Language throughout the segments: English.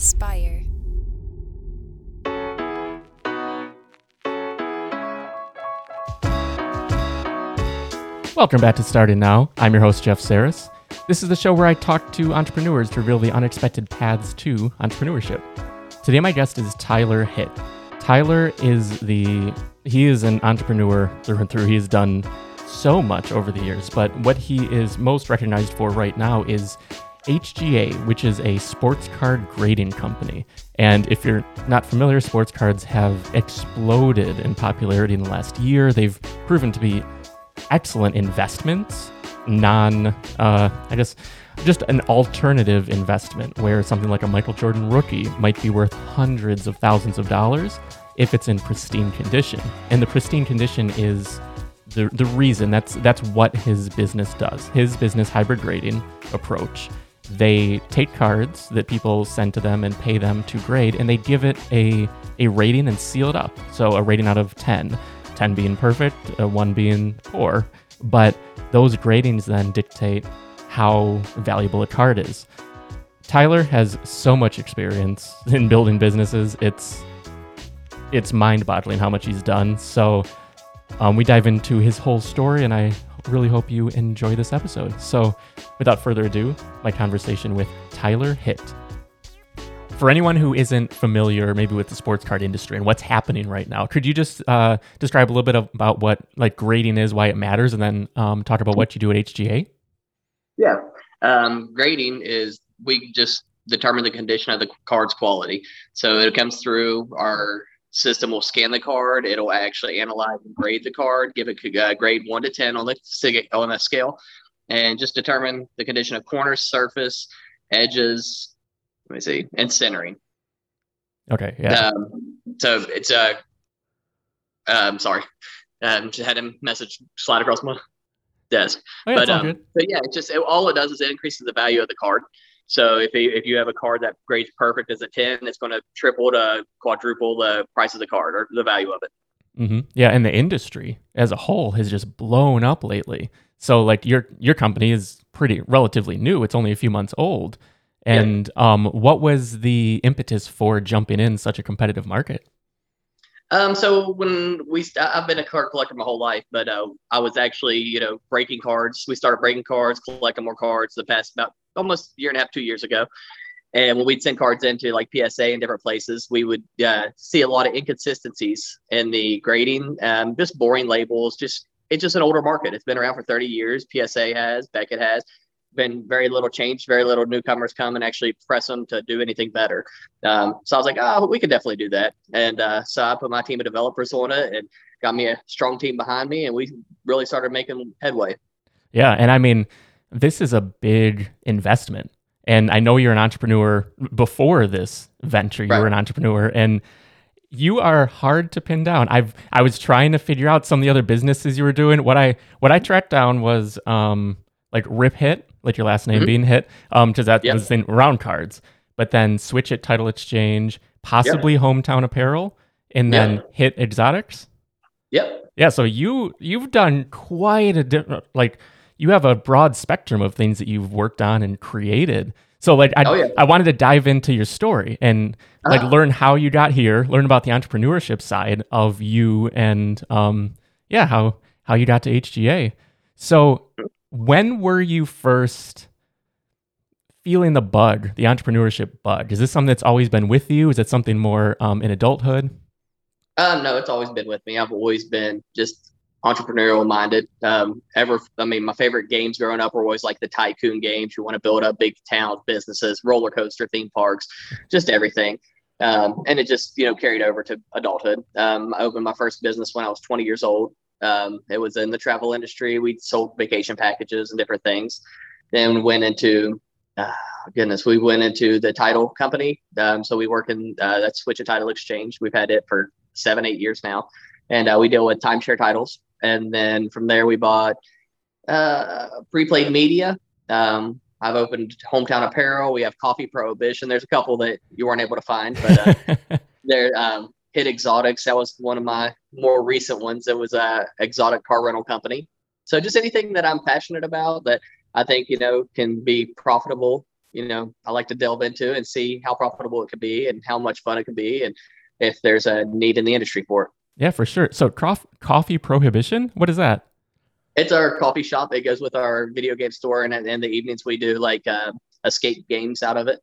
Spire. Welcome back to Started Now. I'm your host, Jeff Saris. This is the show where I talk to entrepreneurs to reveal the unexpected paths to entrepreneurship. Today, my guest is Tyler Hitt. Tyler is the he is an entrepreneur through and through. He has done so much over the years, but what he is most recognized for right now is HGA, which is a sports card grading company. And if you're not familiar, sports cards have exploded in popularity in the last year. They've proven to be excellent investments, non, uh, I guess, just an alternative investment where something like a Michael Jordan rookie might be worth hundreds of thousands of dollars if it's in pristine condition. And the pristine condition is the, the reason that's that's what his business does. His business hybrid grading approach. They take cards that people send to them and pay them to grade, and they give it a a rating and seal it up. So a rating out of 10, 10 being perfect, uh, one being poor. But those gradings then dictate how valuable a card is. Tyler has so much experience in building businesses. It's it's mind-boggling how much he's done. So um, we dive into his whole story, and I really hope you enjoy this episode. So, without further ado, my conversation with Tyler Hitt. For anyone who isn't familiar, maybe with the sports card industry and what's happening right now, could you just uh, describe a little bit about what like grading is, why it matters, and then um, talk about what you do at HGA? Yeah, um, grading is we just determine the condition of the card's quality. So it comes through our system will scan the card. It'll actually analyze and grade the card, give it a grade one to ten on the on that scale, and just determine the condition of corners, surface, edges. Let me see, and centering. Okay. Yeah. Um, so it's a. Uh, um, sorry, um, just had a message slide across my desk. Oh, yeah, but um, but yeah, it's just it, all it does is it increases the value of the card. So if you, if you have a card that grades perfect as a 10, it's going to triple to quadruple the price of the card or the value of it. Mm-hmm. Yeah, and the industry as a whole has just blown up lately. So like your your company is pretty relatively new; it's only a few months old. And yeah. um, what was the impetus for jumping in such a competitive market? Um, so when we, st- I've been a card collector my whole life, but uh, I was actually, you know, breaking cards. We started breaking cards, collecting more cards the past about almost year and a half, two years ago. And when we'd send cards into like PSA and different places, we would uh, see a lot of inconsistencies in the grading, um, just boring labels. Just it's just an older market. It's been around for 30 years. PSA has, Beckett has been very little change, very little newcomers come and actually press them to do anything better. Um, so I was like, oh, we could definitely do that. And uh, so I put my team of developers on it and got me a strong team behind me, and we really started making headway. Yeah, and I mean, this is a big investment. And I know you're an entrepreneur before this venture. You right. were an entrepreneur, and you are hard to pin down. I've I was trying to figure out some of the other businesses you were doing. What I what I tracked down was um like Rip Hitt, like your last name mm-hmm. being Hitt, um, because that yep. was in round cards. But then Switch It Title Exchange, possibly yep. Hometown Apparel, and then yep. Hitt Exotics. Yep. Yeah. So you you've done quite a different like you have a broad spectrum of things that you've worked on and created. So like I, oh, yeah. I wanted to dive into your story and like uh-huh. learn how you got here, learn about the entrepreneurship side of you and um yeah, how how you got to HGA. So when were you first feeling the bug, the entrepreneurship bug? Is this something that's always been with you? Is it something more um, in adulthood? Um, no, it's always been with me. I've always been just entrepreneurial minded. Um, ever, I mean, my favorite games growing up were always like the tycoon games. You want to build up big town businesses, roller coaster, theme parks, just everything. Um, and it just you know carried over to adulthood. Um, I opened my first business when I was 20 years old. Um, it was in the travel industry. We sold vacation packages and different things. Then went into uh, goodness, we went into the title company. Um, so we work in uh, that Switch a Title Exchange. We've had it for seven, eight years now, and uh, we deal with timeshare titles. And then from there, we bought uh, Preplayed Media. Um, I've opened Hometown Apparel. We have Coffee Prohibition. There's a couple that you weren't able to find, but uh, there. Um, Hitt Exotics. That was one of my more recent ones. It was a exotic car rental company. So just anything that I'm passionate about that I think you know can be profitable you know I like to delve into and see how profitable it could be and how much fun it could be and if there's a need in the industry for it. Yeah, for sure. So cof- coffee prohibition, what is that? It's our coffee shop. It goes with our video game store, and in the evenings we do like uh, escape games out of it.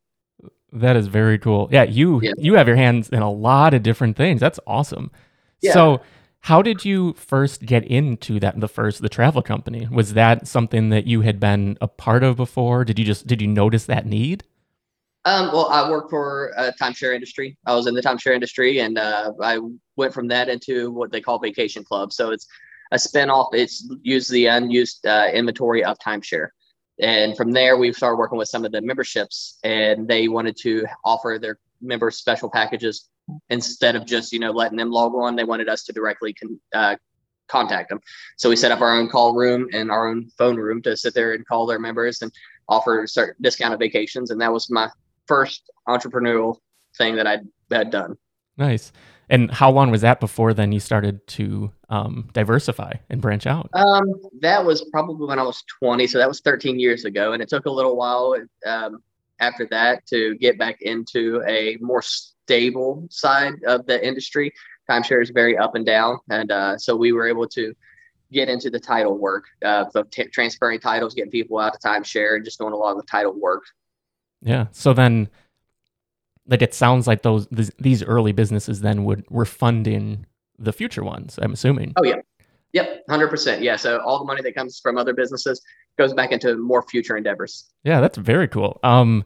That is very cool. Yeah, you yeah. you have your hands in a lot of different things. That's awesome. Yeah. So, how did you first get into that? The first the travel company was that something that you had been a part of before? Did you just did you notice that need? Um, well, I work for a timeshare industry. I was in the timeshare industry, and uh, I went from that into what they call vacation club. So it's a spinoff. It's use the unused uh, inventory of timeshare. And from there, we started working with some of the memberships, and they wanted to offer their members special packages instead of just you know letting them log on. They wanted us to directly con- uh, contact them. So we set up our own call room and our own phone room to sit there and call their members and offer certain discounted vacations. And that was my first entrepreneurial thing that I had done. Nice. And how long was that before then you started to um, diversify and branch out? Um, that was probably when I was 20. So that was 13 years ago. And it took a little while um, after that to get back into a more stable side of the industry. Timeshare is very up and down. And uh, so we were able to get into the title work uh, of t- transferring titles, getting people out of timeshare, and just doing a lot of the title work. Yeah. So then like it sounds like those these early businesses then would were funding the future ones. I'm assuming. Oh yeah, yep, hundred percent. Yeah. So all the money that comes from other businesses goes back into more future endeavors. Yeah, that's very cool. Um,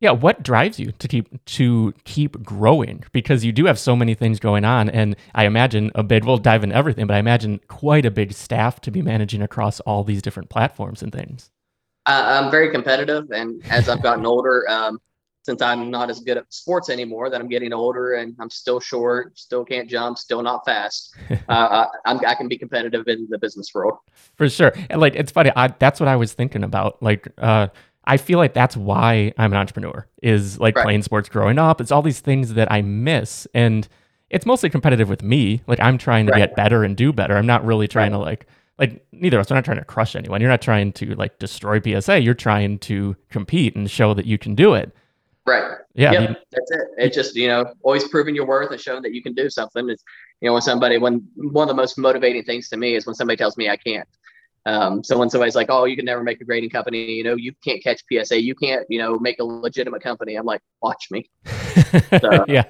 yeah, what drives you to keep to keep growing? Because you do have so many things going on, and I imagine a big. We'll dive into everything, but I imagine quite a big staff to be managing across all these different platforms and things. Uh, I'm very competitive, and as I've gotten older, um, since I'm not as good at sports anymore, that I'm getting older and I'm still short, still can't jump, still not fast. uh, I, I, can be competitive in the business world for sure. And like it's funny, I, that's what I was thinking about. Like, uh, I feel like that's why I'm an entrepreneur. Is like right. playing sports growing up. It's all these things that I miss, and it's mostly competitive with me. Like I'm trying to right. get better and do better. I'm not really trying right. to like like neither of us are not trying to crush anyone. You're not trying to like destroy PSA. You're trying to compete and show that you can do it. Right. Yeah. Yep. That's it. It's just, you know, always proving your worth and showing that you can do something. It's, you know, when somebody, when one of the most motivating things to me is when somebody tells me I can't. Um, so when somebody's like, oh, you can never make a grading company, you know, you can't catch PSA, you can't, you know, make a legitimate company. I'm like, watch me. So, yeah.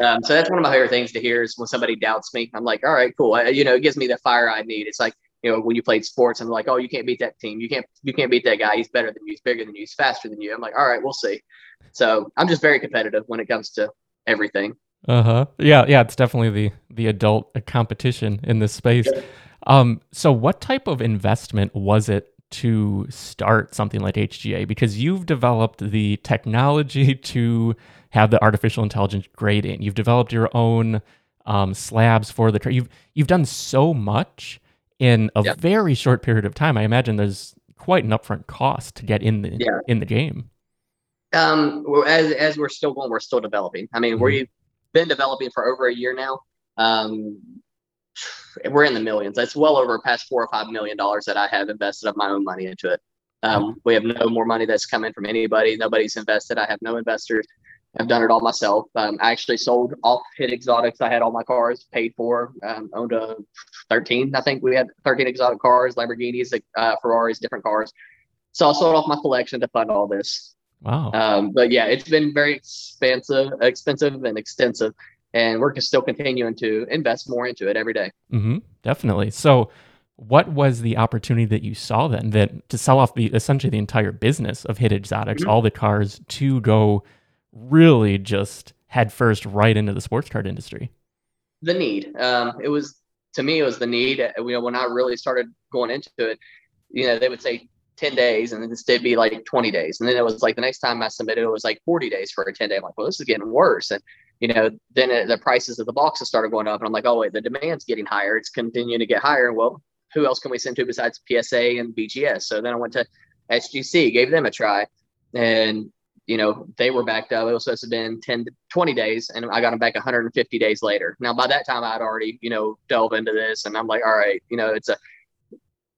Um, so that's one of my favorite things to hear is when somebody doubts me. I'm like, all right, cool. I, you know, it gives me the fire I need. It's like, you know, when you played sports and like, oh, you can't beat that team. You can't, you can't beat that guy. He's better than you. He's bigger than you. He's faster than you. I'm like, all right, we'll see. So I'm just very competitive when it comes to everything. Uh huh. Yeah, yeah. It's definitely the the adult competition in this space. Yeah. Um. So, what type of investment was it to start something like HGA? Because you've developed the technology to have the artificial intelligence grading. You've developed your own um, slabs for the. You've you've done so much in a yeah. very short period of time. I imagine there's quite an upfront cost to get in the yeah. in the game. Um, as as we're still going, we're still developing. I mean, mm-hmm. we've been developing for over a year now. Um, we're in the millions. That's well over past four or five million dollars that I have invested of my own money into it. Um, we have no more money that's coming from anybody. Nobody's invested. I have no investors. I've done it all myself. Um, I actually sold off hit exotics. I had all my cars paid for. Um, owned a 13, I think we had 13 exotic cars, Lamborghinis, uh, Ferraris, different cars. So I sold off my collection to fund all this. Wow. Um, but yeah, it's been very expensive, expensive and extensive, and we're still continuing to invest more into it every day. Mm-hmm, definitely. So, what was the opportunity that you saw then that to sell off the essentially the entire business of Hitt Exotics, mm-hmm. all the cars to go really just head first right into the sports card industry? The need. Um, it was to me, it was the need. Uh, you know, when I really started going into it, you know, they would say 10 days and then this did be like 20 days. And then it was like the next time I submitted, it was like 40 days for a 10 day. I'm like, well, this is getting worse. And, you know, then it, the prices of the boxes started going up. And I'm like, oh, wait, the demand's getting higher. It's continuing to get higher. Well, who else can we send to besides PSA and BGS? So then I went to SGC, gave them a try. And, you know, they were backed up. It was supposed to have been 10 to 20 days, and I got them back 150 days later. Now, by that time, I'd already, you know, delve into this, and I'm like, all right, you know, it's a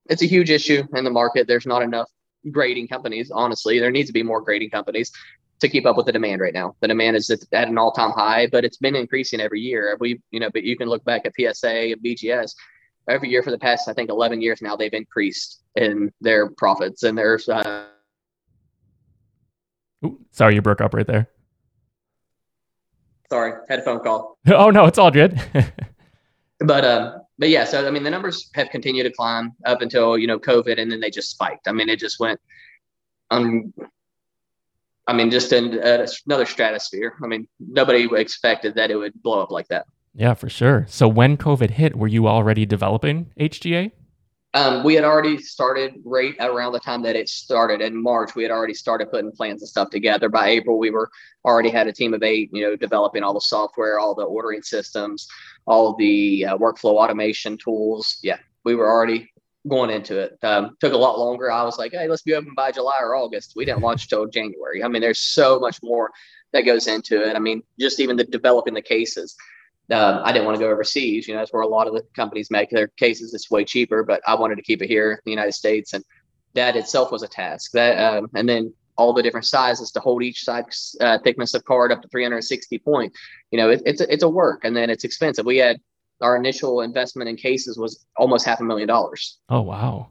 it's a huge issue in the market. There's not enough grading companies. Honestly, there needs to be more grading companies to keep up with the demand right now. The demand is at an all-time high, but it's been increasing every year. We, you know, but you can look back at PSA and BGS every year for the past, I think, 11 years now. They've increased in their profits and their. Uh, Ooh, sorry, you broke up right there. Sorry, had a phone call. oh no, it's all good. but um, but yeah, so I mean, the numbers have continued to climb up until you know COVID, and then they just spiked. I mean, it just went. Um, I mean, just in uh, another stratosphere. I mean, nobody expected that it would blow up like that. Yeah, for sure. So when COVID hit, were you already developing HGA? Um, we had already started right around the time that it started in March. We had already started putting plans and stuff together. By April, we were already had a team of eight, you know, developing all the software, all the ordering systems, all the uh, workflow automation tools. Yeah, we were already going into it. Um, took a lot longer. I was like, hey, let's be open by July or August. We didn't launch till January. I mean, there's so much more that goes into it. I mean, just even the developing the cases um, I didn't want to go overseas. You know, that's where a lot of the companies make their cases. It's way cheaper, but I wanted to keep it here in the United States, and that itself was a task. That um, and then all the different sizes to hold each size uh, thickness of card up to 360 point. You know, it, it's a, it's a work, and then it's expensive. We had our initial investment in cases was almost half a million dollars. Oh wow!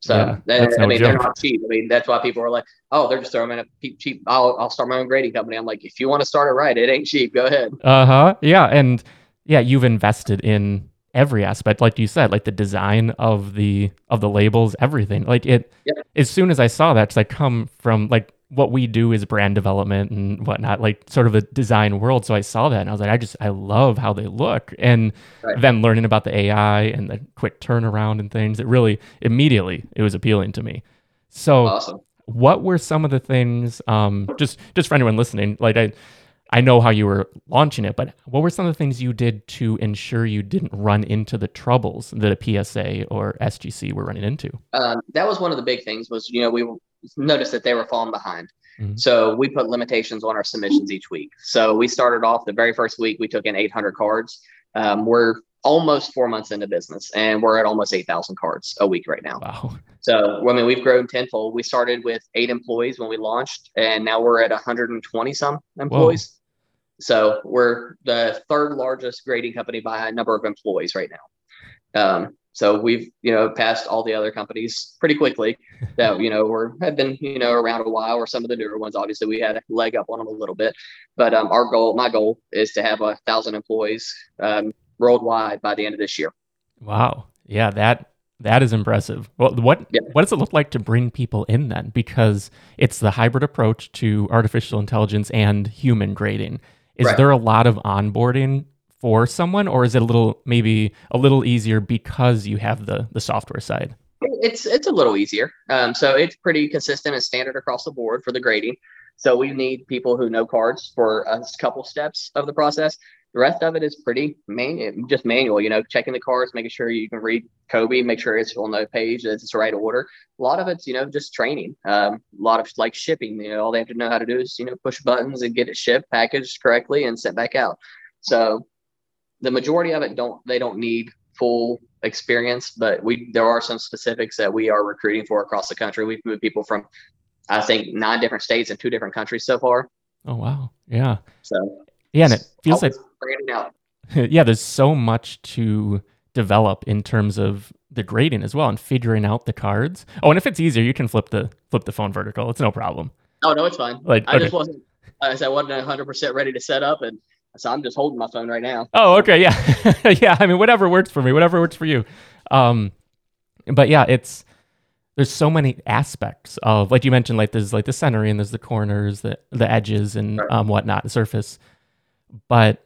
So yeah, that, I no mean, joke. they're not cheap. I mean, that's why people are like, "Oh, they're just throwing in a cheap. I'll, I'll start my own grading company." I'm like, if you want to start it right, it ain't cheap. Go ahead. Uh huh. Yeah, and yeah, you've invested in every aspect, like you said, like the design of the of the labels, everything. Like it. Yep. As soon as I saw that, because I come from like what we do is brand development and whatnot, like sort of a design world. So I saw that and I was like, I just, I love how they look. And right. then learning about the AI and the quick turnaround and things, it really immediately, it was appealing to me. So awesome. what were some of the things, um, just, just for anyone listening, like I, I know how you were launching it, but what were some of the things you did to ensure you didn't run into the troubles that a PSA or SGC were running into? Um, that was one of the big things was, you know, we noticed that they were falling behind. Mm-hmm. So we put limitations on our submissions each week. So we started off the very first week, we took in 800 cards. Um, we're almost four months into business and we're at almost 8,000 cards a week right now. Wow. So, I mean, we've grown tenfold. We started with eight employees when we launched, and now we're at 120 some employees. Whoa. So we're the third largest grading company by number of employees right now. Um, so we've you know passed all the other companies pretty quickly that you know were have been you know around a while or some of the newer ones. Obviously we had a leg up on them a little bit. But um, our goal my goal is to have a thousand employees um, worldwide by the end of this year. Wow. Yeah that that is impressive. Well what yeah. what does it look like to bring people in then? Because it's the hybrid approach to artificial intelligence and human grading. Is right. there a lot of onboarding for someone, or is it a little maybe a little easier because you have the the software side? It's it's a little easier. Um, so it's pretty consistent and standard across the board for the grading. So we need people who know cards for a couple steps of the process. The rest of it is pretty manual, just manual. You know, checking the cards, making sure you can read COBie, make sure it's on the page, that it's the right order. A lot of it's you know just training. Um, a lot of like shipping. You know, all they have to know how to do is you know push buttons and get it shipped, packaged correctly, and sent back out. So the majority of it don't they don't need full experience, but we there are some specifics that we are recruiting for across the country. We've moved people from I think nine different states and two different countries so far. Oh wow, yeah. So yeah, and it feels like yeah, there's so much to develop in terms of the grading as well and figuring out the cards. Oh, and if it's easier, you can flip the flip the phone vertical. It's no problem. Oh no, it's fine. Like I okay. just wasn't. I wasn't 100 percent ready to set up and so I'm just holding my phone right now. Oh, okay, yeah, yeah. I mean, whatever works for me, whatever works for you. Um, but yeah, it's there's so many aspects of like you mentioned, like there's like the centering, there's the corners, the the edges, and right. um, whatnot, the surface. But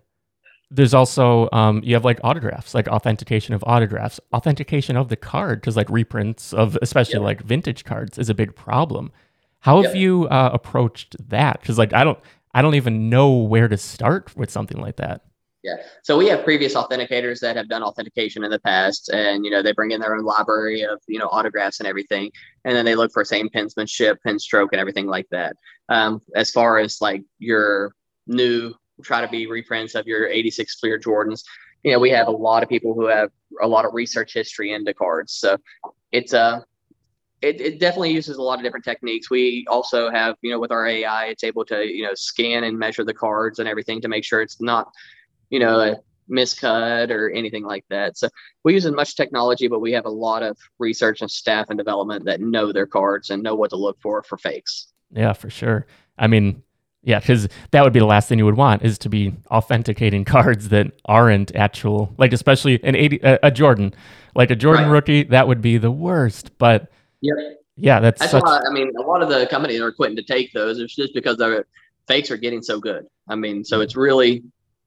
there's also um, you have like autographs, like authentication of autographs, authentication of the card, because like reprints of especially yep. like vintage cards is a big problem. How have yep. you uh, approached that? Because like I don't, I don't even know where to start with something like that. Yeah. So we have previous authenticators that have done authentication in the past and, you know, they bring in their own library of, you know, autographs and everything. And then they look for same pensmanship, pen stroke and everything like that. Um, as far as like your new, try to be reprints of your 86 Fleer Jordans, you know, we have a lot of people who have a lot of research history into cards. So it's a, it, it definitely uses a lot of different techniques. We also have, you know, with our AI, it's able to, you know, scan and measure the cards and everything to make sure it's not, you know, a miscut or anything like that. So we use as much technology, but we have a lot of research and staff and development that know their cards and know what to look for for fakes. Yeah, for sure. I mean, yeah, because that would be the last thing you would want is to be authenticating cards that aren't actual, like especially an 80, a, a Jordan, like a Jordan right. rookie. That would be the worst. But yep. yeah, that's, that's such... why, I mean, a lot of the companies are quitting to take those. It's just because their fakes are getting so good. I mean, so it's really,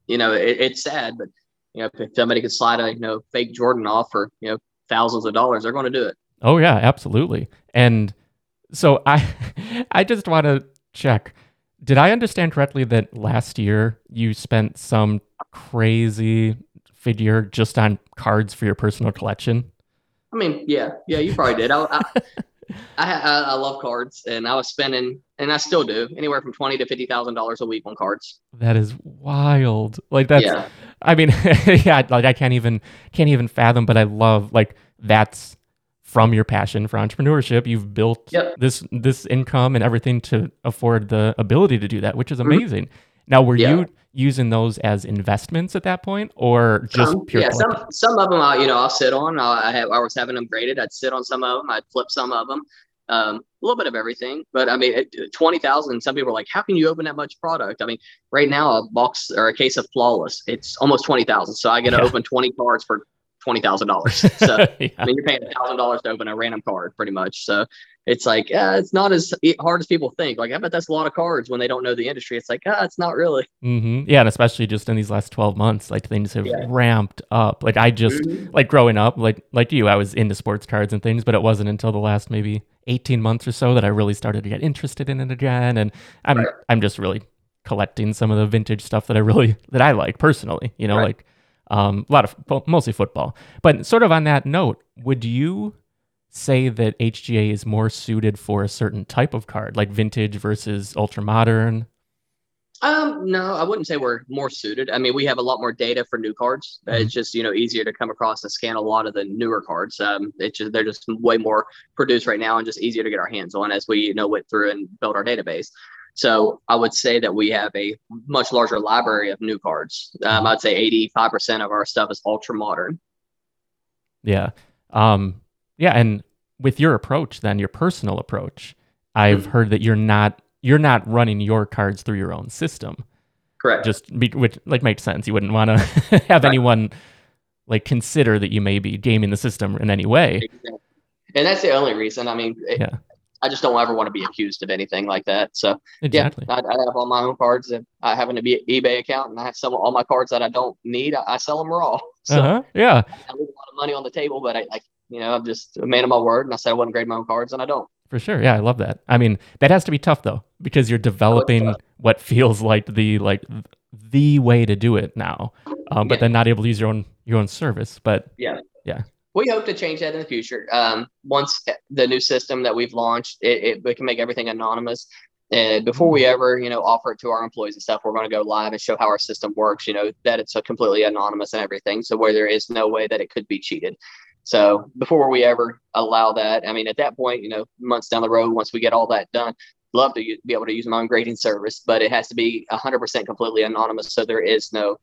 you know, it, it's sad, but you know, if somebody could slide a you know fake Jordan off for you know thousands of dollars, they're going to do it. Oh yeah, absolutely. And so I, I just want to check did I understand correctly that last year you spent some crazy figure just on cards for your personal collection? I mean, yeah, yeah, you probably did. I, I, I, I, love cards, and I was spending, and I still do, anywhere from twenty to fifty thousand dollars a week on cards. That is wild. Like that's, yeah. I mean, yeah, like I can't even can't even fathom. But I love like that's from your passion for entrepreneurship you've built yep. this this income and everything to afford the ability to do that which is mm-hmm. amazing mm-hmm. now were yeah. you using those as investments at that point or just um, pure yeah some some of them I, you know i'll sit on i have i was having them graded i'd sit on some of them i'd flip some of them um, a little bit of everything but i mean it, 20000 some people are like how can you open that much product i mean right now a box or a case of flawless it's almost 20000 so i get to yeah. open 20 cards for twenty thousand dollars. So yeah. I mean, you're paying a thousand dollars to open a random card, pretty much. So it's like, yeah, it's not as hard as people think. Like, I bet that's a lot of cards when they don't know the industry. It's like, ah, it's not really. Mm-hmm. Yeah, and especially just in these last twelve months, like things have yeah. ramped up. Like I just mm-hmm. like growing up, like like you, I was into sports cards and things, but it wasn't until the last maybe eighteen months or so that I really started to get interested in it again. And I'm right. I'm just really collecting some of the vintage stuff that I really that I like personally. You know, right. like um, a lot of mostly football. But sort of on that note, would you say that HGA is more suited for a certain type of card, like vintage versus ultra modern? Um, no, I wouldn't say we're more suited. I mean, we have a lot more data for new cards. Mm-hmm. It's just you know easier to come across and scan a lot of the newer cards. Um, it's just they're just way more produced right now and just easier to get our hands on as we you know went through and build our database. So I would say that we have a much larger library of new cards. Um, I'd say 85% of our stuff is ultra modern. Yeah. Um, yeah. And with your approach, then your personal approach, I've mm-hmm. heard that you're not, you're not running your cards through your own system. Correct. Just be, which like makes sense. You wouldn't want to have right. anyone like consider that you may be gaming the system in any way. And that's the only reason. I mean, yeah. I just don't ever want to be accused of anything like that. So exactly. yeah, I, I, have all my own cards and I have an eBay account and I have some all my cards that I don't need. I, I sell them raw. So uh-huh. yeah, I leave a lot of money on the table, but I, I, you know, I'm just a man of my word and I said I wouldn't grade my own cards and I don't. For sure. Yeah. I love that. I mean, that has to be tough though, because you're developing oh, what feels like the, like the way to do it now. Um, but yeah. then not able to use your own, your own service, but yeah, yeah we hope to change that in the future. Um, once the new system that we've launched, it, it we can make everything anonymous. And before we ever, you know, offer it to our employees and stuff, we're going to go live and show how our system works. You know, that it's a completely anonymous and everything. So where there is no way that it could be cheated. So before we ever allow that, I mean, at that point, you know, months down the road, once we get all that done, love to be able to use my own grading service, but it has to be 100% completely anonymous. So there is no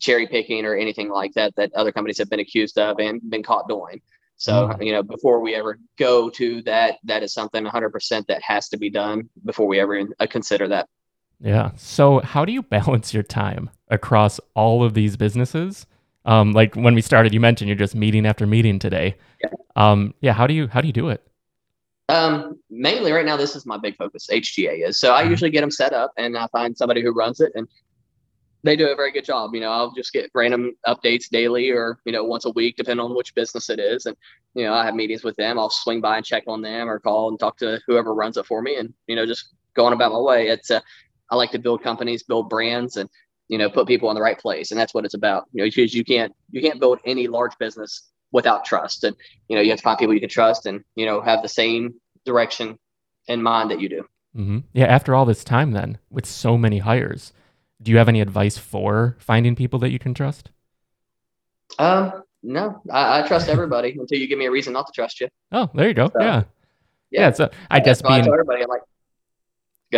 cherry picking or anything like that that other companies have been accused of and been caught doing. So, mm. you know, before we ever go to that, that is something 100% that has to be done before we ever consider that. Yeah. So, how do you balance your time across all of these businesses? Um, like when we started, you mentioned you're just meeting after meeting today. Yeah. Um, yeah. How do you how do you do it? Um, mainly right now, this is my big focus. HGA is so I mm-hmm. usually get them set up and I find somebody who runs it and they do a very good job. You know, I'll just get random updates daily or, you know, once a week, depending on which business it is. And, you know, I have meetings with them. I'll swing by and check on them or call and talk to whoever runs it for me and, you know, just going about my way. It's, uh, I like to build companies, build brands and, you know, put people in the right place. And that's what it's about, you know, because you can't, you can't build any large business without trust. And, you know, you have to find people you can trust and, you know, have the same direction in mind that you do. Mm-hmm. Yeah. After all this time, then with so many hires, do you have any advice for finding people that you can trust? Um, no, I, I trust everybody until you give me a reason not to trust you. Oh, there you go. So, yeah. Yeah. yeah so I guess being everybody, I'm like,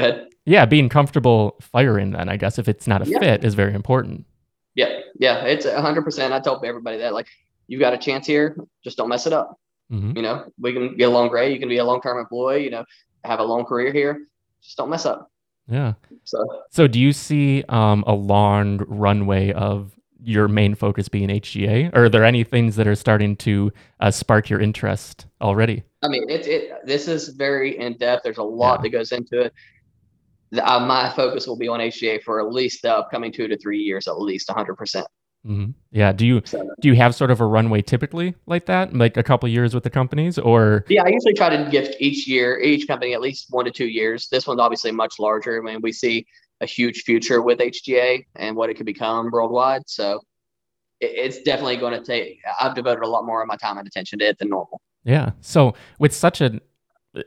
go ahead. Yeah, being comfortable firing then, I guess if it's not a yeah. fit is very important. Yeah, yeah, it's hundred percent. I tell everybody that like you've got a chance here, just don't mess it up. Mm-hmm. You know, we can get along great. You can be a long term employee. You know, have a long career here. Just don't mess up. Yeah. So, so do you see um, a long runway of your main focus being HGA? Or are there any things that are starting to uh, spark your interest already? I mean, it's it. This is very in depth. There's a lot yeah. that goes into it. The, uh, my focus will be on HGA for at least the upcoming two to three years, at least 100. percent Mm-hmm. Yeah. Do you so, do you have sort of a runway typically like that, like a couple years with the companies, or? Yeah, I usually try to gift each year, each company at least one to two years. This one's obviously much larger. I mean, we see a huge future with HGA and what it could become worldwide. So it, it's definitely going to take. I've devoted a lot more of my time and attention to it than normal. Yeah. So with such an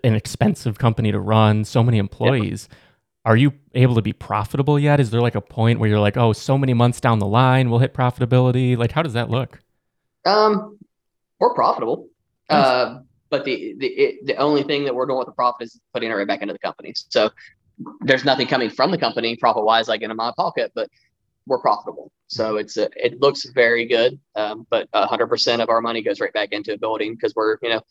an expensive company to run, so many employees. Yeah are you able to be profitable yet? Is there like a point where you're like, oh, so many months down the line we'll hit profitability? Like, how does that look? Um, we're profitable, nice. uh, but the the it, the only thing that we're doing with the profit is putting it right back into the company. So there's nothing coming from the company profit wise, like into my pocket, but we're profitable. So it's a, it looks very good, um, but hundred percent of our money goes right back into building because we're you know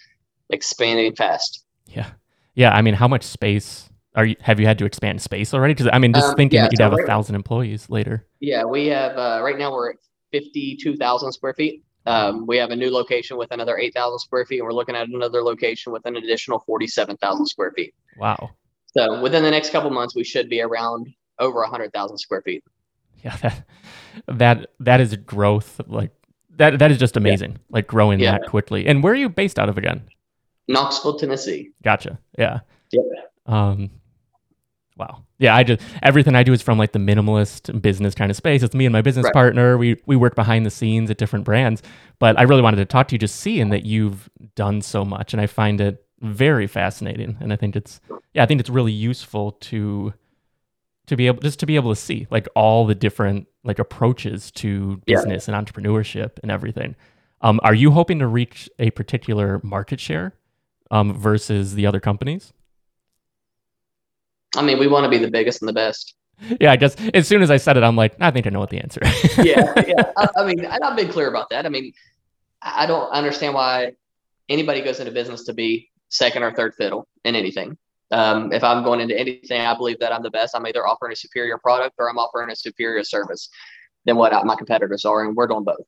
expanding fast. Yeah, yeah. I mean, how much space are you have you had to expand space already? Because I mean, just um, thinking yeah, that you'd so have right, a thousand employees later. Yeah, we have uh, right now we're at fifty-two thousand square feet. Um, we have a new location with another eight thousand square feet, and we're looking at another location with an additional forty-seven thousand square feet. Wow! So within the next couple months, we should be around over hundred thousand square feet. Yeah, that that that is growth. Like that that is just amazing. Yeah. Like growing yeah. that quickly. And where are you based out of again? Knoxville, Tennessee. Gotcha. Yeah. Yeah. Um, Wow. Yeah, I just everything I do is from like the minimalist business kind of space. It's me and my business right. partner. We we work behind the scenes at different brands. But I really wanted to talk to you just seeing that you've done so much and I find it very fascinating. And I think it's yeah, I think it's really useful to to be able just to be able to see like all the different like approaches to business yeah. and entrepreneurship and everything. Um, are you hoping to reach a particular market share um, versus the other companies? I mean, we want to be the biggest and the best. Yeah, I guess as soon as I said it, I'm like, I think I know what the answer. is. yeah, yeah. I, I mean, I've been clear about that. I mean, I don't understand why anybody goes into business to be second or third fiddle in anything. Um, if I'm going into anything, I believe that I'm the best. I'm either offering a superior product or I'm offering a superior service than what my competitors are, and we're doing both.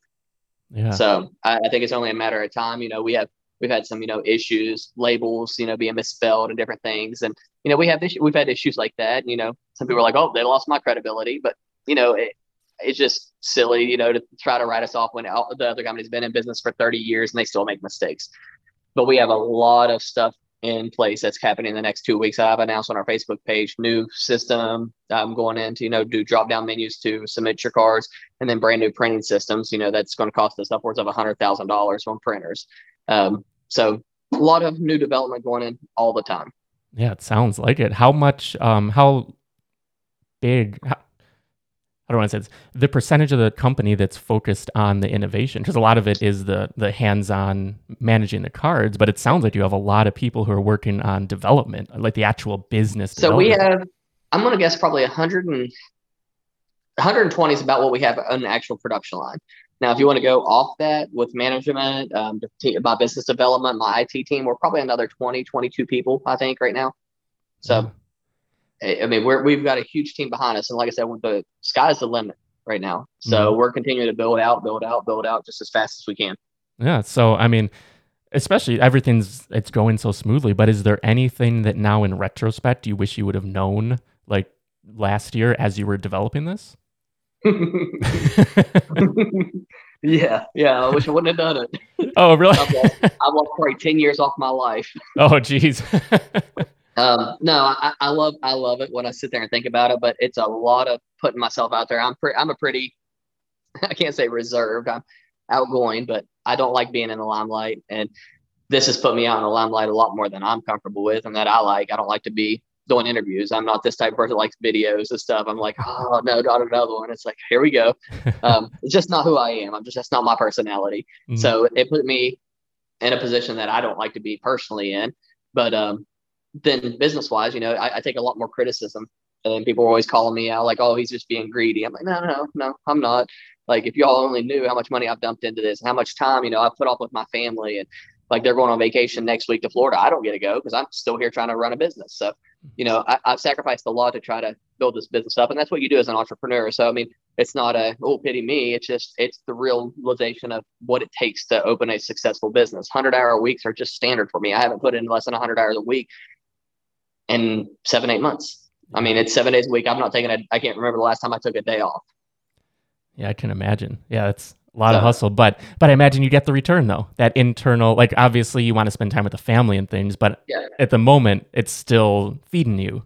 Yeah. So I, I think it's only a matter of time. You know, we have we've had some you know issues labels you know being misspelled and different things and you know we have this we've had issues like that you know some people are like oh they lost my credibility but you know it, it's just silly you know to try to write us off when all, the other company's been in business for 30 years and they still make mistakes but we have a lot of stuff in place that's happening in the next two weeks. I've announced on our Facebook page new system. I'm going in to you know do drop down menus to submit your cars, and then brand new printing systems. You know that's going to cost us upwards of a hundred thousand dollars on printers. Um, so a lot of new development going in all the time. Yeah, it sounds like it. How much? Um, how big? How, how don't want to say this? The percentage of the company that's focused on the innovation, because a lot of it is the the hands-on managing the cards, but it sounds like you have a lot of people who are working on development, like the actual business. So we have, I'm going to guess probably 100 and 120 is about what we have on the actual production line. Now, if you want to go off that with management, um, my business development, my IT team, we're probably another 20, 22 people, I think, right now. So, I mean, we're, we've got a huge team behind us. And like I said, the sky's the limit right now. So mm-hmm. we're continuing to build out, build out, build out just as fast as we can. Yeah. So, I mean, especially everything's, it's going so smoothly, but is there anything that now in retrospect you wish you would have known like last year as you were developing this? yeah, yeah. I wish I wouldn't have done it. Oh, really? I've lost, I've lost probably ten years off my life. Oh, geez. um, no, I, I love I love it when I sit there and think about it, but it's a lot of putting myself out there. I'm pretty. I'm a pretty. I can't say reserved. I'm outgoing, but I don't like being in the limelight, and this has put me out in the limelight a lot more than I'm comfortable with, and that I like. I don't like to be doing interviews. I'm not this type of person that likes videos and stuff. I'm like, oh no, not another one. It's like, here we go. Um, it's just not who I am. I'm just that's not my personality. Mm-hmm. So it put me in a position that I don't like to be personally in. But um, then business wise, you know, I, I, take a lot more criticism. And people are always calling me out like, oh, he's just being greedy. I'm like, no, no, no, I'm not. Like, if y'all only knew how much money I've dumped into this and how much time, you know, I've put off with my family and like they're going on vacation next week to Florida. I don't get to go because I'm still here trying to run a business. So, mm-hmm. you know, I, have sacrificed a lot to try to build this business up. And that's what you do as an entrepreneur. So, I mean, it's not a, oh, pity me. It's just, it's the realization of what it takes to open a successful business. 100 hour weeks are just standard for me. I haven't put in less than 100 hours a week in seven, eight months. I mean, it's seven days a week. I'm not taking a, I can't remember the last time I took a day off. Yeah, I can imagine. Yeah, it's a lot of hustle, but but I imagine you get the return though. That internal, like obviously you want to spend time with the family and things, but yeah. at the moment it's still feeding you.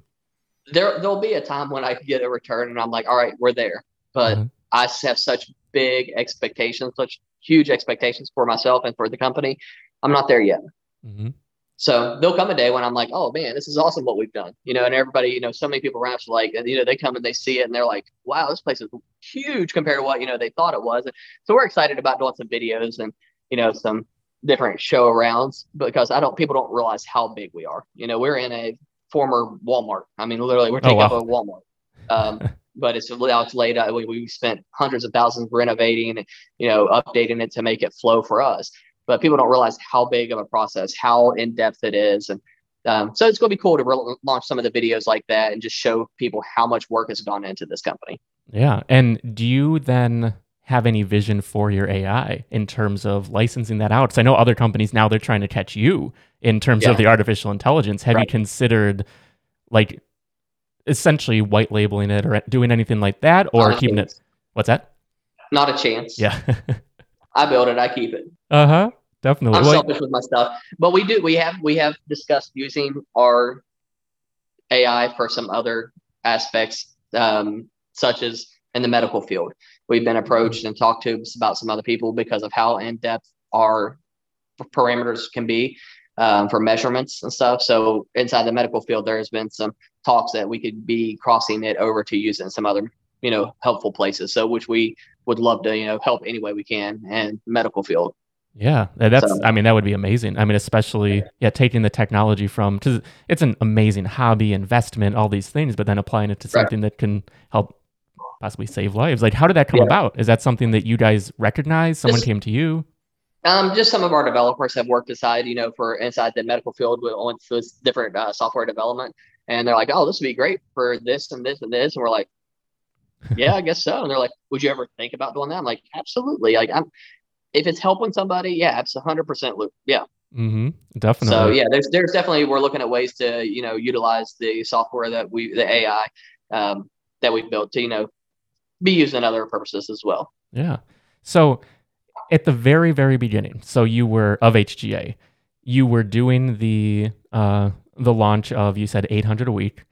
There there'll be a time when I get a return and I'm like, all right, we're there. But uh-huh. I have such big expectations, such huge expectations for myself and for the company. I'm not there yet. Mm-hmm. So there'll come a day when I'm like, oh man, this is awesome what we've done. You know, and everybody, you know, so many people around like, you know, they come and they see it and they're like, wow, this place is huge compared to what, you know, they thought it was. So we're excited about doing some videos and, you know, some different show arounds because I don't, people don't realize how big we are. You know, we're in a former Walmart. I mean, literally we're oh, taking oh, wow. up a Walmart. Um, but it's now it's laid out. We, we spent hundreds of thousands renovating and, you know, updating it to make it flow for us but people don't realize how big of a process, how in depth it is. And um, so it's going to be cool to re- launch some of the videos like that and just show people how much work has gone into this company. Yeah. And do you then have any vision for your AI in terms of licensing that out? Because I know other companies now they're trying to catch you in terms yeah. of the artificial intelligence. Have right. you considered like essentially white labeling it or doing anything like that or Not keeping it? What's that? Not a chance. Yeah. I build it, I keep it. Uh huh. Definitely. I'm selfish with my stuff, but we do. We have we have discussed using our AI for some other aspects, um, such as in the medical field. We've been approached and talked to about some other people because of how in depth our parameters can be um, for measurements and stuff. So inside the medical field, there has been some talks that we could be crossing it over to use in some other you know helpful places. So which we would love to you know help any way we can and medical field. Yeah, that's. So, I mean, that would be amazing. I mean, especially yeah, taking the technology from because it's an amazing hobby, investment, all these things, but then applying it to something right. that can help possibly save lives. Like, how did that come yeah. about? Is that something that you guys recognize? Someone just, came to you? Um, just some of our developers have worked aside, you know, for inside the medical field with on this different uh, software development, and they're like, "Oh, this would be great for this and this and this," and we're like, "Yeah, I guess so." And they're like, "Would you ever think about doing that?" I'm like, "Absolutely." Like, I'm if it's helping somebody, yeah, it's hundred percent loop. Yeah. Mm-hmm. Definitely. So yeah, there's there's definitely we're looking at ways to you know utilize the software that we the AI um, that we've built to you know be used in other purposes as well. Yeah. So at the very very beginning, so you were of HGA, you were doing the uh, the launch of you said 800 a week,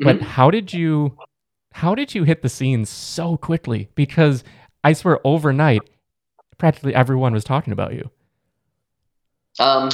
but mm-hmm. how did you how did you hit the scene so quickly? Because I swear overnight practically everyone was talking about you. Um,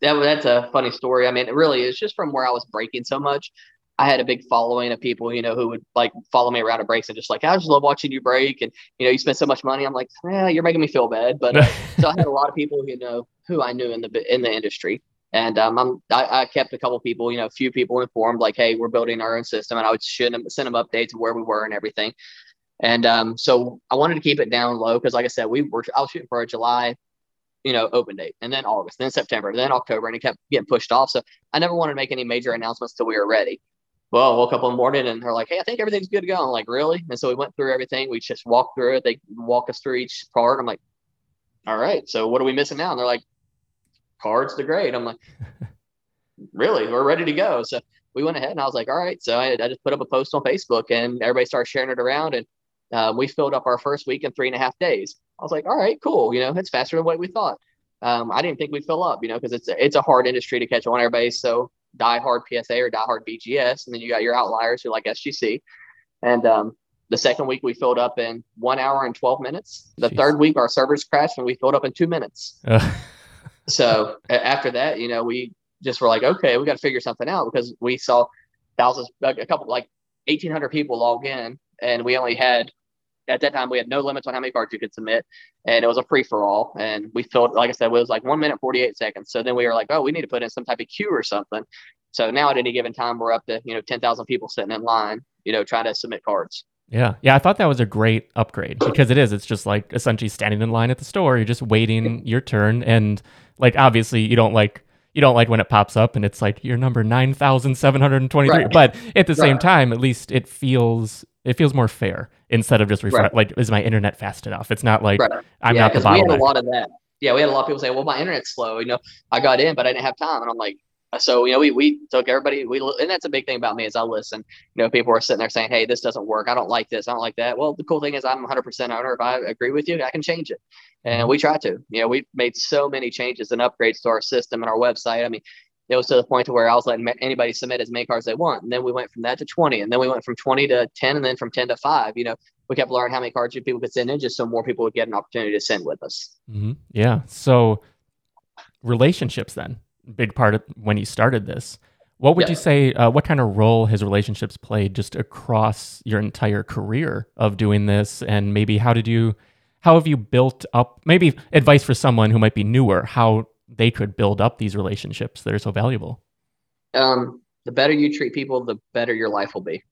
that that's a funny story. I mean, it really is just from where I was breaking so much. I had a big following of people, you know, who would like follow me around at breaks and just like, I just love watching you break. And, you know, you spend so much money. I'm like, yeah, you're making me feel bad. But uh, so I had a lot of people, you know, who I knew in the, in the industry. And um, I, I, kept a couple people, you know, a few people informed, like, hey, we're building our own system, and I would send them, send them updates of where we were and everything. And um, so I wanted to keep it down low because, like I said, we were I was shooting for a July, you know, open date, and then August, then September, then October, and it kept getting pushed off. So I never wanted to make any major announcements till we were ready. Well, I woke up one morning and they're like, "Hey, I think everything's good to go." I'm like, "Really?" And so we went through everything. We just walked through it. They walk us through each part. I'm like, "All right, so what are we missing now?" And they're like, "Cards to grade." I'm like, "Really? We're ready to go." So we went ahead and I was like, "All right." So I, I just put up a post on Facebook and everybody started sharing it around and um, we filled up our first week in three and a half days. I was like, all right, cool. You know, it's faster than what we thought. Um, I didn't think we'd fill up, you know, because it's a, it's a hard industry to catch on. Everybody's so die hard PSA or die hard BGS, and then you got your outliers who like SGC. And um, the second week we filled up in one hour and 12 minutes. The Jeez. third week our servers crashed and we filled up in two minutes. so after that, you know, we just were like, okay, we got to figure something out because we saw thousands, a couple like 1,800 people log in, and we only had at that time we had no limits on how many cards you could submit, and it was a free for all. And we filled, like I said, it was like one minute forty eight seconds. So then we were like, oh, we need to put in some type of queue or something. So now at any given time, we're up to you know ten thousand people sitting in line, you know, trying to submit cards. Yeah. Yeah. I thought that was a great upgrade because it is. It's just like essentially standing in line at the store. You're just waiting your turn. And like, obviously, you don't like. You don't like when it pops up and it's like your number nine thousand seven hundred twenty-three. Right. But at the same time, at least it feels it feels more fair instead of just. Right. Like, is my internet fast enough? It's not like right. I'm yeah, not the bottleneck. We had a lot of that. Yeah, we had a lot of people say, "Well, my internet's slow." You know, I got in, but I didn't have time, and I'm like, so you know we, we took everybody we and that's a big thing about me is i listen. You know people are sitting there saying hey this doesn't work. I don't like this. I don't like that. Well the cool thing is i'm 100% owner. If i agree with you i can change it. And we try to. You know we've made so many changes and upgrades to our system and our website. I mean it was to the point to where i was letting anybody submit as many cards they want. And then we went from that to 20 and then we went from 20 to 10 and then from 10 to 5 you know we kept learning how many cards people could send in just so more people would get an opportunity to send with us. Mm-hmm. yeah. So relationships then big part of when he started this. What would yeah. you say? Uh, what kind of role has relationships played just across your entire career of doing this? And maybe how did you, how have you built up? Maybe advice for someone who might be newer, how they could build up these relationships that are so valuable. Um, the better you treat people, the better your life will be.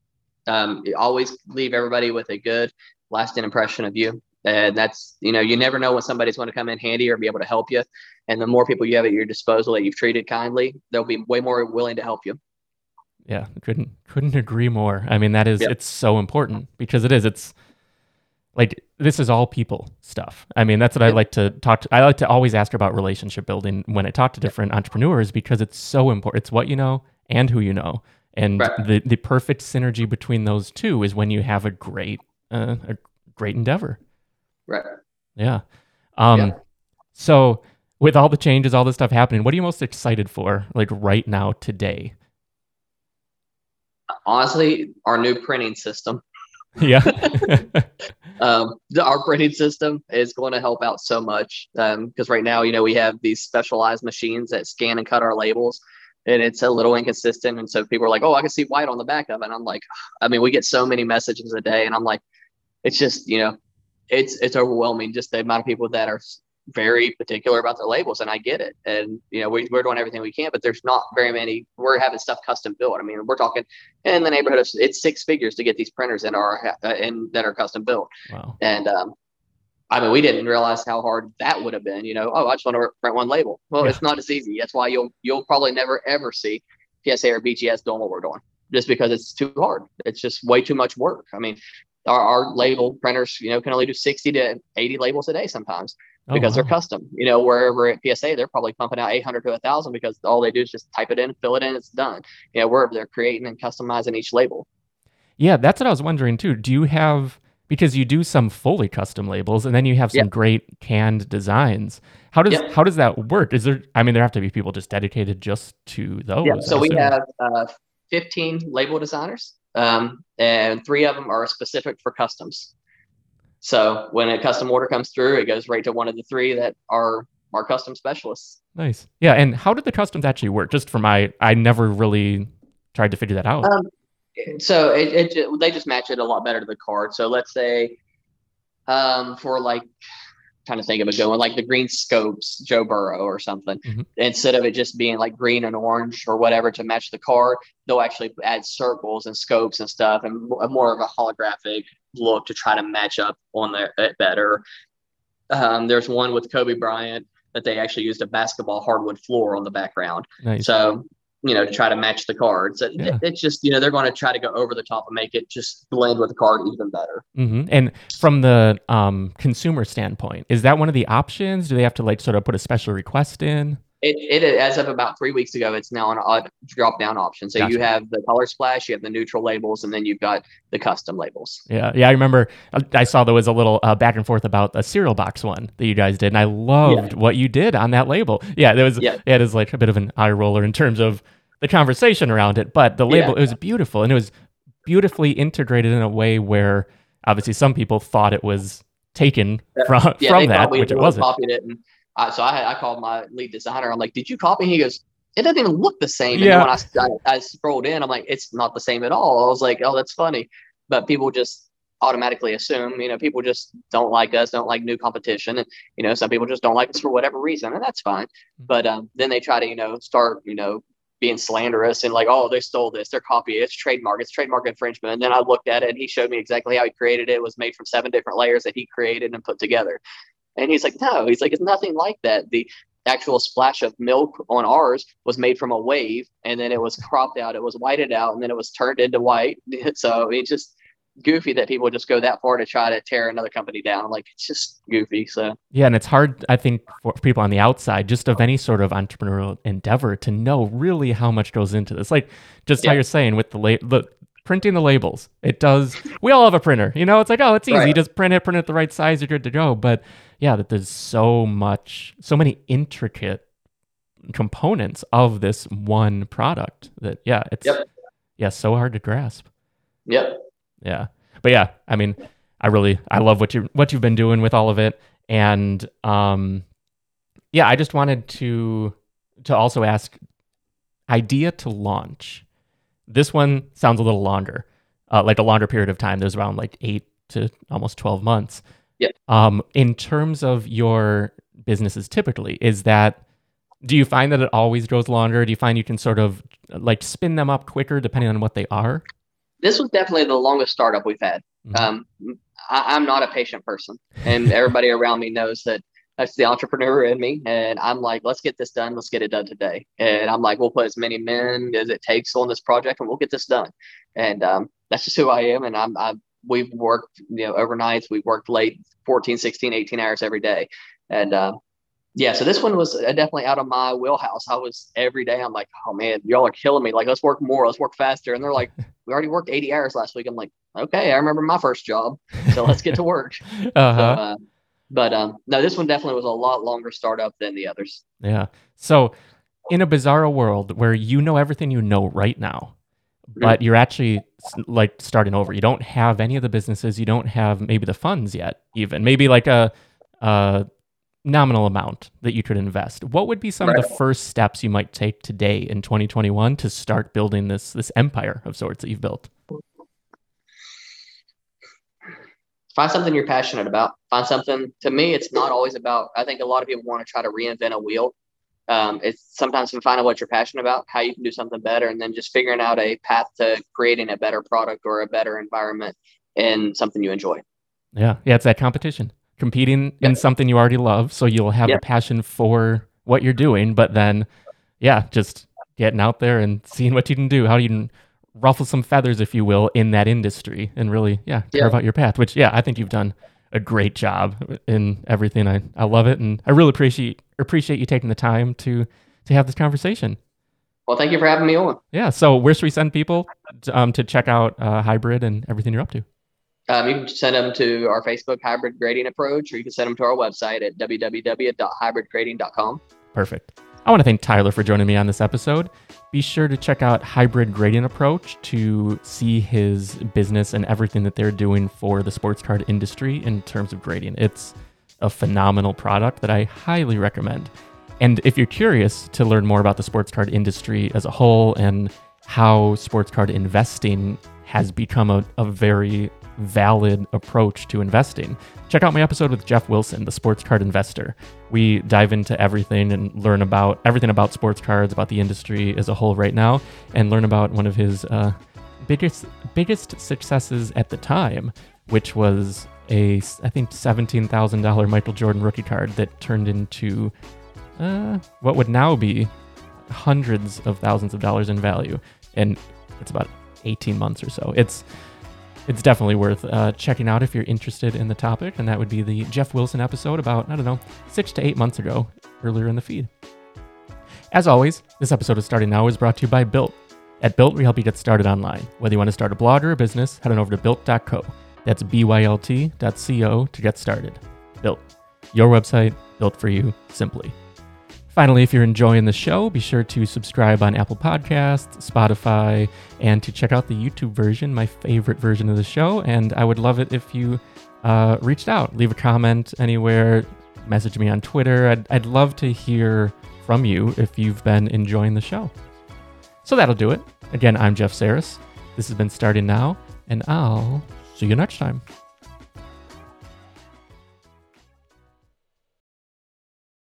Um, always leave everybody with a good, lasting impression of you and that's you know you never know when somebody's going to come in handy or be able to help you and the more people you have at your disposal that you've treated kindly they'll be way more willing to help you yeah couldn't couldn't agree more i mean that is yep. it's so important because it is it's like this is all people stuff i mean that's what yep. i like to talk to i like to always ask about relationship building when i talk to different yep. entrepreneurs because it's so important it's what you know and who you know and right. the the perfect synergy between those two is when you have a great uh, a great endeavor Right. Yeah. Um, yeah. So with all the changes, all this stuff happening, what are you most excited for, like right now, today? Honestly, our new printing system. Yeah. um, the, our printing system is going to help out so much because um, right now, you know, we have these specialized machines that scan and cut our labels, and it's a little inconsistent. And so people are like, "Oh, I can see white on the back of it." And I'm like, I mean, we get so many messages a day, and I'm like, it's just you know it's it's overwhelming just the amount of people that are very particular about their labels and I get it. And, you know, we, we're doing everything we can, but there's not very many, we're having stuff custom built. I mean, we're talking in the neighborhood of, it's six figures to get these printers in our, uh, in that are custom built. Wow. And, um, I mean, we didn't realize how hard that would have been, you know, oh, I just want to print one label. Well, yeah. it's not as easy. That's why you'll, you'll probably never ever see PSA or BGS doing what we're doing just because it's too hard. It's just way too much work. I mean, our, our label printers, you know, can only do 60 to 80 labels a day sometimes oh, because wow. they're custom. You know, wherever at PSA, they're probably pumping out 800 to 1,000 because all they do is just type it in, fill it in, it's done. You know, where they're creating and customizing each label. Yeah, that's what I was wondering too. Do you have because you do some fully custom labels and then you have some great canned designs. How does how does that work? Is there I mean there have to be people just dedicated just to those. Yeah, so we have uh, 15 label designers um, and three of them are specific for customs. So when a custom order comes through, it goes right to one of the three that are our custom specialists. Nice. Yeah. And how did the customs actually work? Just for my, I never really tried to figure that out. Um, so it, it, they just match it a lot better to the card. So let's say um, for like trying to think of it going like the green scopes Joe Burrow or something. Mm-hmm. Instead of it just being like green and orange or whatever to match the car, they'll actually add circles and scopes and stuff and more of a holographic look to try to match up on there better. Um, there's one with Kobe Bryant that they actually used a basketball hardwood floor on the background. Nice. So you know, to try to match the cards. It, yeah. It's just, you know, they're going to try to go over the top and make it just blend with the card even better. Mm-hmm. And from the um, consumer standpoint, is that one of the options? Do they have to like sort of put a special request in? It, it as of about three weeks ago, it's now an odd drop down option. So gotcha. you have the color splash, you have the neutral labels, and then you've got the custom labels. Yeah, yeah. I remember I saw there was a little uh, back and forth about a cereal box one that you guys did, and I loved yeah. what you did on that label. Yeah, there was yeah. it is like a bit of an eye roller in terms of the conversation around it, but the label yeah. it was beautiful and it was beautifully integrated in a way where obviously some people thought it was taken from yeah, from that, which it wasn't. Copied it, and I, so I, I called my lead designer. I'm like, "Did you copy?" He goes, "It doesn't even look the same." Yeah. And when I, I, I scrolled in, I'm like, "It's not the same at all." I was like, "Oh, that's funny," but people just automatically assume, you know, people just don't like us, don't like new competition. And, you know, some people just don't like us for whatever reason, and that's fine. Mm-hmm. But um, then they try to, you know, start, you know, being slanderous and like, oh, they stole this, they're copying it's trademark, it's trademark infringement. And then I looked at it and he showed me exactly how he created it. It was made from seven different layers that he created and put together. And he's like, no, he's like, it's nothing like that. The actual splash of milk on ours was made from a wave and then it was cropped out, it was whited out, and then it was turned into white. so it just goofy that people just go that far to try to tear another company down. I'm like, it's just goofy. So yeah, and it's hard, I think, for people on the outside, just of any sort of entrepreneurial endeavor, to know really how much goes into this. Like just yeah. how you're saying with the la- the printing the labels. It does. We all have a printer, you know. It's like, oh, it's easy. Right. Just print it, print it the right size. You're good to go. But yeah, that there's so much, so many intricate components of this one product that yeah, it's yep. yeah, so hard to grasp. Yep. Yeah. But yeah, I mean, I really I love what you what you've been doing with all of it. And um yeah, I just wanted to to also ask idea to launch. This one sounds a little longer. Uh, like a longer period of time. There's around like 8 to almost 12 months. Yeah. Um in terms of your businesses typically, is that do you find that it always goes longer? Do you find you can sort of like spin them up quicker depending on what they are? This was definitely the longest startup we've had. Mm-hmm. Um, I, am not a patient person, and everybody around me knows that that's the entrepreneur in me. And I'm like, let's get this done. Let's get it done today. And I'm like, we'll put as many men as it takes on this project, and we'll get this done. And um, that's just who I am. And I'm, i we've worked, you know, overnights. We've worked late, 14, 16, 18 hours every day. And um, yeah, so this one was uh, definitely out of my wheelhouse. I was every day. I'm like, oh man, y'all are killing me. Like, let's work more. Let's work faster. And they're like, we already worked 80 hours last week. I'm like, okay, I remember my first job, so let's get to work. uh-huh. So, uh, but um, no, this one definitely was a lot longer startup than the others. Yeah. So, in a bizarre world where you know everything you know right now, mm-hmm. but you're actually like starting over. You don't have any of the businesses. You don't have maybe the funds yet. Even maybe like a, a nominal amount that you could invest. What would be some right. of the first steps you might take today in 2021 to start building this this empire of sorts that you've built? Find something you're passionate about. Find something. To me, it's not always about. I think a lot of people want to try to reinvent a wheel. Um, it's sometimes to finding what you're passionate about, how you can do something better, and then just figuring out a path to creating a better product or a better environment in something you enjoy. Yeah, yeah, it's that competition competing yep. in something you already love. So you'll have yep. a passion for what you're doing, but then, yeah, just getting out there and seeing what you can do, how you can ruffle some feathers, if you will, in that industry and really, yeah, carve out your path, which, yeah, I think you've done a great job in everything. I, I love it. And I really appreciate, appreciate you taking the time to, to have this conversation. Well, thank you for having me on. Yeah. So where should we send people to, um, to check out uh, Hybrid and everything you're up to? Um, you can send them to our Facebook Hybrid Grading Approach, or you can send them to our website at www.hybridgrading.com. Perfect. I want to thank Tyler for joining me on this episode. Be sure to check out Hybrid Grading Approach to see his business and everything that they're doing for the sports card industry in terms of grading. It's a phenomenal product that I highly recommend. And if you're curious to learn more about the sports card industry as a whole and how sports card investing has become a, a very valid approach to investing. Check out my episode with Jeff Wilson, the sports card investor. We dive into everything and learn about everything about sports cards, about the industry as a whole right now, and learn about one of his uh, biggest biggest successes at the time, which was a I think seventeen thousand dollar Michael Jordan rookie card that turned into uh, what would now be hundreds of thousands of dollars in value, and it's about eighteen months or so. It's it's definitely worth uh, checking out if you're interested in the topic. And that would be the Jeff Wilson episode about, I don't know, six to eight months ago, earlier in the feed. As always, this episode of Starting Now is brought to you by Bylt. At Bylt, we help you get started online. Whether you want to start a blog or a business, head on over to bylt.co. That's B-Y-L-T.co to get started. Bylt. Your website, built for you, simply. Finally, if you're enjoying the show, be sure to subscribe on Apple Podcasts, Spotify, and to check out the YouTube version, my favorite version of the show. And I would love it if you uh, reached out, leave a comment anywhere, message me on Twitter. I'd, I'd love to hear from you if you've been enjoying the show. So that'll do it. Again, I'm Jeff Sarris. This has been Starting Now, and I'll See you next time.